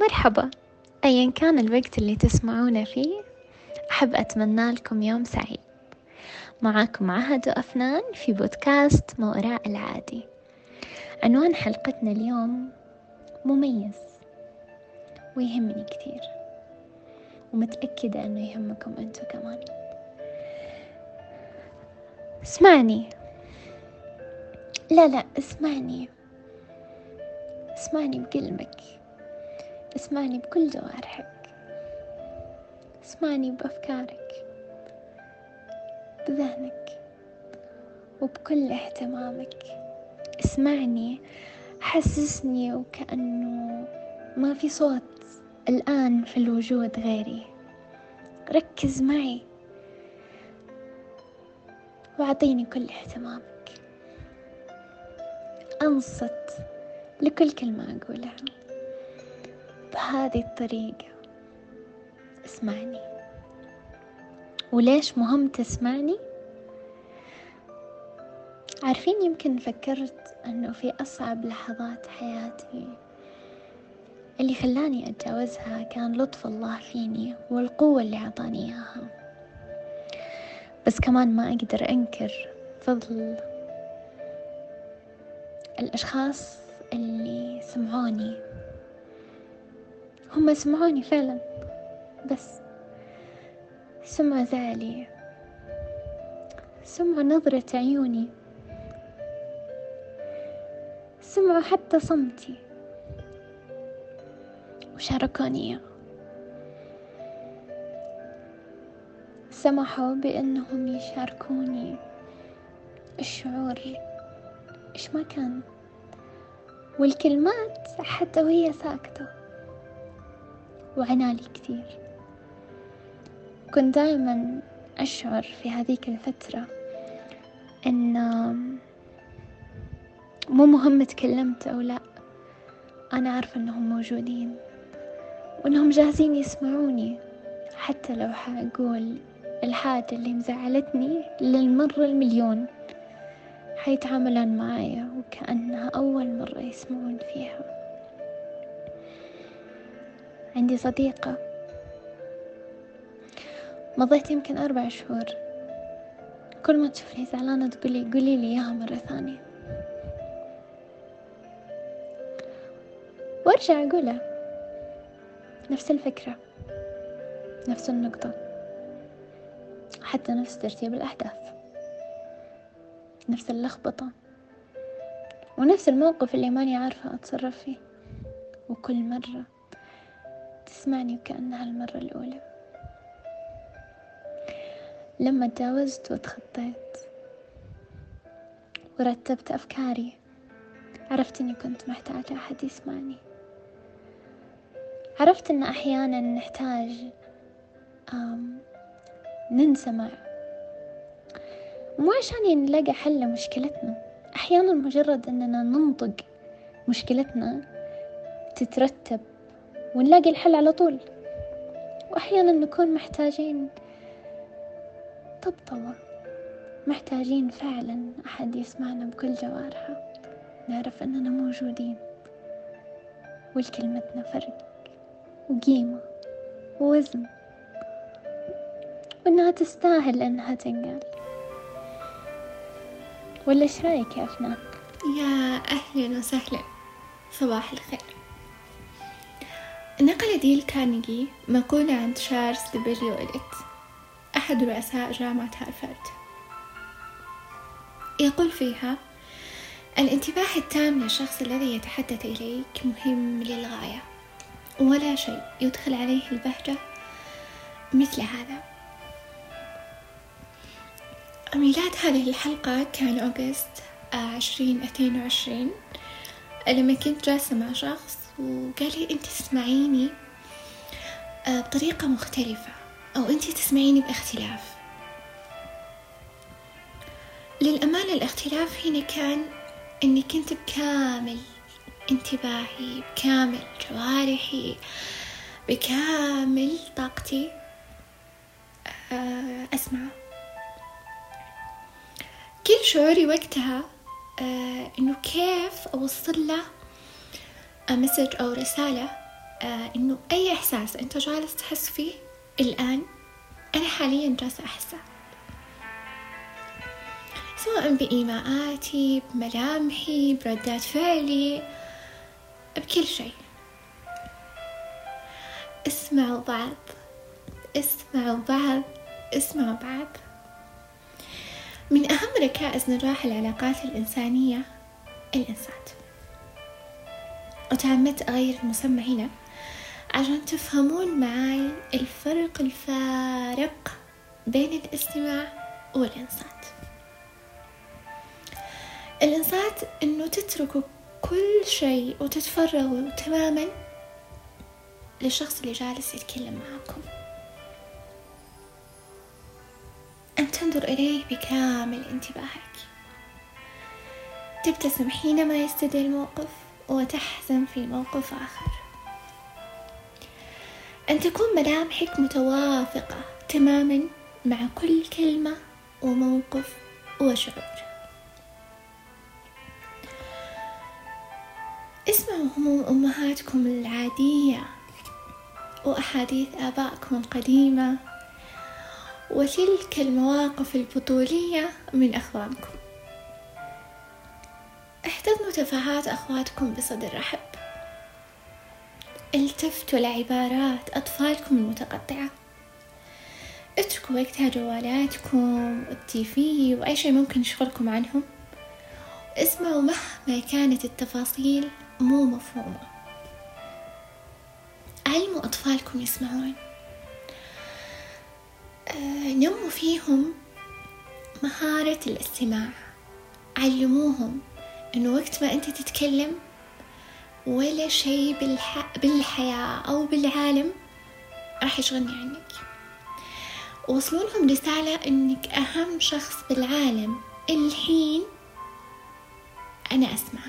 مرحبا. أيا كان الوقت اللي تسمعونه فيه أحب أتمنى لكم يوم سعيد. معاكم عهد وأفنان في بودكاست ما وراء العادي. عنوان حلقتنا اليوم مميز. ويهمني كثير. ومتأكدة أنه يهمكم أنتو كمان. اسمعني. لا لا اسمعني. اسمعني بقلبك اسمعني بكل جوارحك. اسمعني بأفكارك بذهنك وبكل اهتمامك. اسمعني حسسني وكأنه ما في صوت الآن في الوجود غيري. ركز معي وأعطيني كل اهتمامك. أنصت لكل كلمة أقولها. بهذه الطريقة. اسمعني. وليش مهم تسمعني؟ عارفين يمكن فكرت أنه في أصعب لحظات حياتي اللي خلاني أتجاوزها كان لطف الله فيني والقوة اللي عطاني إياها. بس كمان ما أقدر أنكر فضل الأشخاص اللي سمعوني. هم سمعوني فعلا بس سمعوا زعلي سمعوا نظرة عيوني سمعوا حتى صمتي وشاركوني سمحوا بأنهم يشاركوني الشعور إيش ما كان والكلمات حتى وهي ساكتة. وعنالي كثير. كنت دائما أشعر في هذيك الفترة إن مو مهم تكلمت أو لا أنا عارفة إنهم موجودين وإنهم جاهزين يسمعوني. حتى لو حأقول الحاجة اللي مزعلتني للمرة المليون حيتعاملون معايا وكأنها أول مرة يسمعون فيها. عندي صديقة. مضيت يمكن أربع شهور. كل ما تشوفني زعلانة تقولي قولي لي إياها مرة ثانية. وأرجع أقولها. نفس الفكرة. نفس النقطة. حتى نفس ترتيب الأحداث نفس اللخبطة. ونفس الموقف اللي ماني عارفة أتصرف فيه. وكل مرة. تسمعني وكأنها المرة الأولى. لما تجاوزت وتخطيت ورتبت أفكاري عرفت إني كنت محتاجة أحد يسمعني. عرفت إن أحيانا نحتاج ننسمع مو عشان نلاقي حل لمشكلتنا. أحيانا مجرد أننا ننطق مشكلتنا تترتب ونلاقي الحل على طول. وأحيانا نكون محتاجين طبطبة محتاجين فعلا أحد يسمعنا بكل جوارحه نعرف أننا موجودين وإن لكلمتنا فرق وقيمة ووزن وإنها تستاهل إنها تنقال. ولا إيش رأيك يا أفنان؟ يا أهلا وسهلا. صباح الخير. نقل ديل كارنيجي مقولة عن تشارلز دبليو إليت أحد رؤساء جامعة هارفارد. يقول فيها الانتباه التام للشخص الذي يتحدث إليك مهم للغاية ولا شيء يدخل عليه البهجة مثل هذا. ميلاد هذه الحلقة كان أوغست عشرين اثنين وعشرين. لما كنت جالسة مع شخص وقال لي أنت تسمعيني؟ آه، بطريقة مختلفة. أو أنت تسمعيني باختلاف. للأمانة الاختلاف هنا كان أني كنت بكامل انتباهي بكامل جوارحي بكامل طاقتي آه، أسمع. كل شعوري وقتها آه إنه كيف أوصل له مسج أو رسالة آه إنه أي إحساس أنت جالس تحس فيه الآن أنا حاليا جالسة أحسه. سواء بإيماءاتي بملامحي بردات فعلي بكل شيء. اسمعوا بعض اسمعوا بعض اسمعوا بعض. من أهم ركائز نجاح العلاقات الإنسانية الإنسات. وتعمدت أغير المسمى هنا عشان تفهمون معاي الفرق الفارق بين الاستماع والإنصات. الإنصات إنه تتركوا كل شيء وتتفرغوا تماما للشخص اللي جالس يتكلم معاكم أن تنظر إليه بكامل انتباهك. تبتسم حينما يستدعي الموقف. وتحزن في موقف آخر. أن تكون ملامحك متوافقة تماما مع كل كلمة وموقف وشعور. اسمعوا هموم أمهاتكم العادية وأحاديث آبائكم القديمة وتلك المواقف البطولية من أخوانكم. تفاهات أخواتكم بصدر رحب. التفتوا لعبارات أطفالكم المتقطعة. اتركوا وقتها جوالاتكم والتيفي وأي شيء ممكن يشغلكم عنهم. اسمعوا مهما كانت التفاصيل مو مفهومة. علموا أطفالكم يسمعون. آه، نموا فيهم مهارة الاستماع. علموهم إنه وقت ما أنت تتكلم ولا شيء بالح... بالحياة أو بالعالم راح يشغلني عنك. وصلوا لهم رسالة إنك أهم شخص بالعالم. الحين أنا أسمع.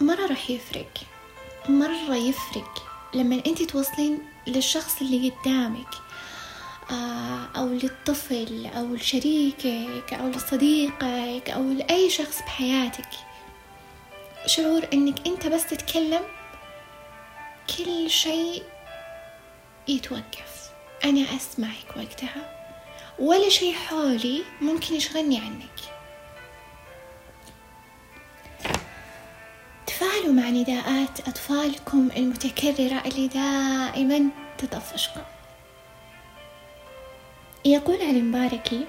مرة راح يفرق. مرة يفرق لما أنت توصلين للشخص اللي قدامك. أو للطفل أو لشريكك أو لصديقك أو لأي شخص بحياتك. شعور إنك أنت بس تتكلم كل شيء يتوقف. أنا أسمعك وقتها. ولا شيء حولي ممكن يشغلني عنك. تفاعلوا مع نداءات أطفالكم المتكررة اللي دائما تطفشكم. يقول علي مباركي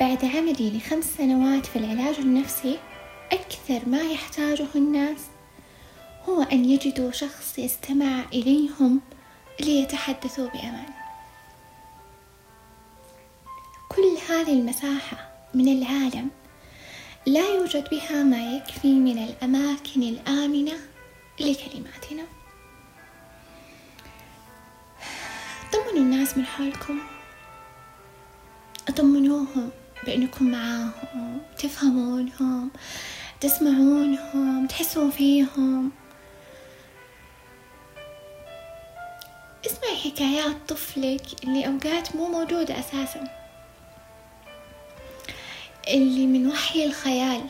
بعد عملي لخمس سنوات في العلاج النفسي أكثر ما يحتاجه الناس هو أن يجدوا شخص يستمع إليهم ليتحدثوا بأمان. كل هذه المساحة من العالم لا يوجد بها ما يكفي من الأماكن الآمنة لكلماتنا. طمنوا الناس من حولكم. طمنوهم بأنكم معاهم تفهمونهم تسمعونهم تحسون فيهم. اسمعي حكايات طفلك اللي أوقات مو موجودة أساسا. اللي من وحي الخيال.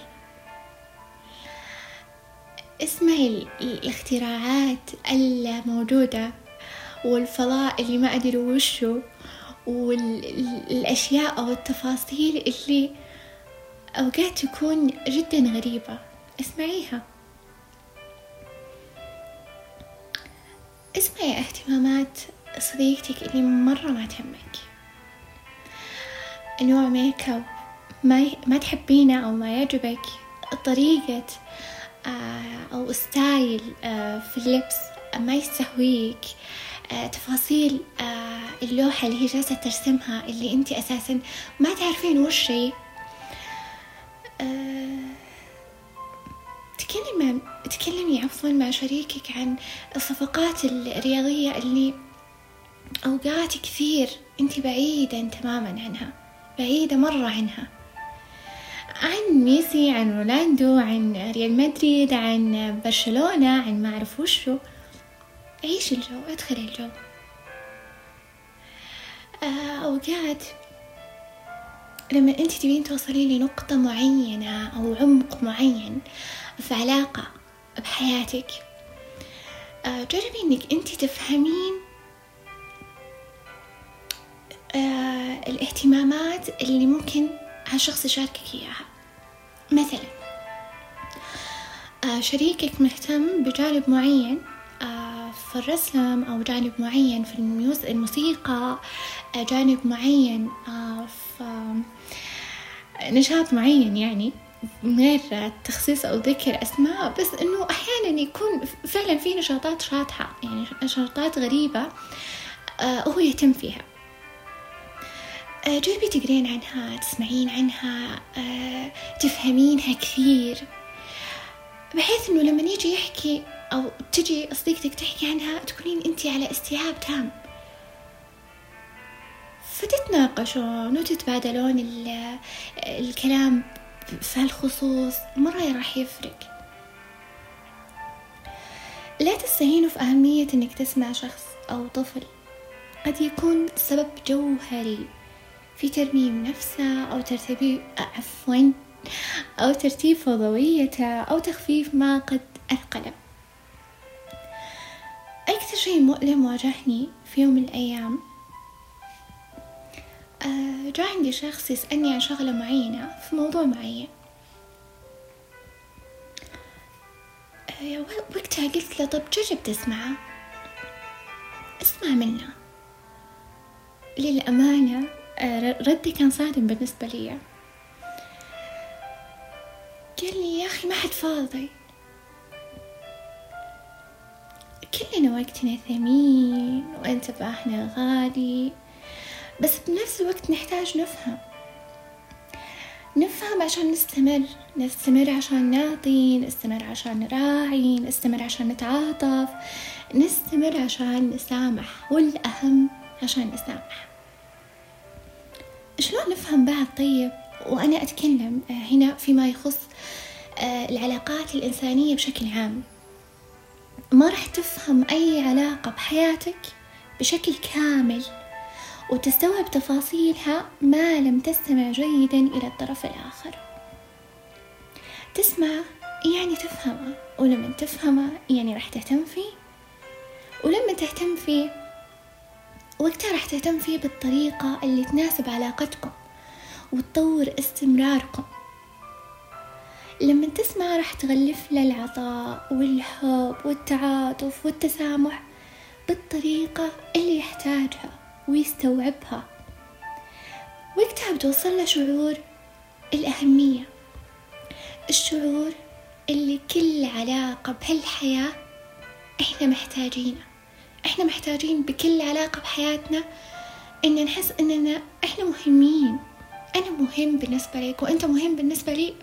اسمعي الاختراعات الموجودة والفضاء اللي ما أدري وشو. والأشياء أو التفاصيل اللي أوقات تكون جدا غريبة. اسمعيها. اسمعي اهتمامات صديقتك اللي مرة ما تهمك. نوع ميك اب ما ما تحبينه أو ما يعجبك. طريقة آه، أو style آه، في اللبس ما يستهويك. تفاصيل اللوحة اللي هي جالسة ترسمها اللي انت أساسا ما تعرفين وش هي. تكلمي تكلمي عفوا مع شريكك عن الصفقات الرياضية اللي أوقات كثير. انت بعيدة تماما عنها بعيدة مرة عنها. عن ميسي عن رونالدو عن ريال مدريد عن برشلونة عن ما أعرف وشو. عيش الجو؟ ادخلي الجو. آه، أوقات لما أنت تبين توصلين لنقطة معينة أو عمق معين في علاقة بحياتك آه، جربي إنك أنت تفهمين آه، الاهتمامات اللي ممكن هالشخص يشاركك إياها. مثلا شريكك مهتم بجانب معين في الرسم أو جانب معين في الموسيقى جانب معين في نشاط معين يعني من غير تخصيص أو ذكر أسماء بس إنه أحيانا يكون فعلا في نشاطات شاطحة يعني نشاطات غريبة آه هو يهتم فيها. آه جربي تقرين عنها تسمعين عنها آه تفهمينها كثير. بحيث إنه لما يجي يحكي أو تجي صديقتك تحكي عنها تكونين أنت على استيعاب تام. فتتناقشون وتتبادلون الكلام في هالخصوص مرة راح يفرق. لا تستهينوا في أهمية إنك تسمع شخص أو طفل. قد يكون سبب جوهري في ترميم نفسه أو ترتيب عفوا أو ترتيب فضويته أو تخفيف ما قد أثقله شيء مؤلم واجهني في يوم من الأيام. آه، جاء عندي شخص يسألني عن شغلة معينة في موضوع معين. آه، وقتها قلت له طب جرب تسمعه. اسمع منه. للأمانة آه، ردي كان صادم بالنسبة لي. قال لي يا أخي ما حد فاضي. كلنا وقتنا ثمين وانتباهنا غالي. بس بنفس الوقت نحتاج نفهم. نفهم عشان نستمر نستمر عشان نعطي نستمر عشان نراعي نستمر عشان نتعاطف نستمر عشان نسامح والأهم عشان نسامح. شلون نفهم بعض؟ طيب وأنا أتكلم هنا فيما يخص آه، العلاقات الإنسانية بشكل عام. ما راح تفهم أي علاقة بحياتك بشكل كامل وتستوعب تفاصيلها ما لم تستمع جيدا إلى الطرف الآخر. تسمع يعني تفهمه ولما تفهمه يعني راح تهتم فيه. ولما تهتم فيه وقتها راح تهتم فيه بالطريقة اللي تناسب علاقتكم وتطور استمراركم. لما تسمع راح تغلف له العطاء والحب والتعاطف والتسامح بالطريقة اللي يحتاجها ويستوعبها. وقتها بتوصل له شعور الأهمية الشعور اللي كل علاقة بهالحياة إحنا محتاجينه. إحنا محتاجين بكل علاقة بحياتنا إن نحس إننا إحنا مهمين. أنا مهم بالنسبة لك وأنت مهم بالنسبة لي.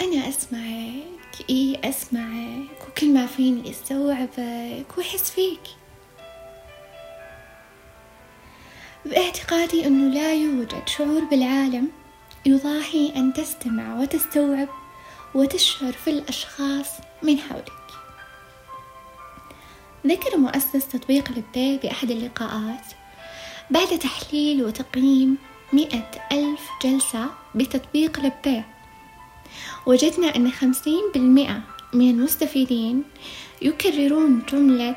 أنا أسمعك إيه أسمعك؟ وكل ما فيني أستوعبك وأحس فيك. باعتقادي أنه لا يوجد شعور بالعالم يضاهي أن تستمع وتستوعب وتشعر في الأشخاص من حولك. ذكر مؤسس تطبيق لبي بأحد اللقاءات بعد تحليل وتقييم مئة ألف جلسة بتطبيق لبي وجدنا أن خمسين بالمئة من المستفيدين يكررون جملة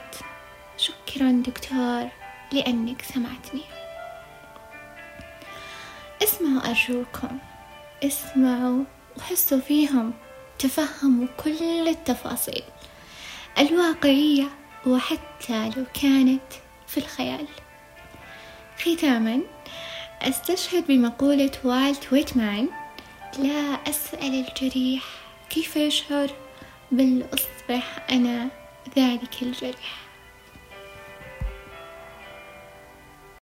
شكرا دكتور لأنك سمعتني. اسمعوا أرجوكم. اسمعوا وحسوا فيهم. تفهموا كل التفاصيل. الواقعية وحتى لو كانت في الخيال. ختاما أستشهد بمقولة والت ويتمان لا أسأل الجريح كيف يشعر؟ بل أصبح أنا ذلك الجريح.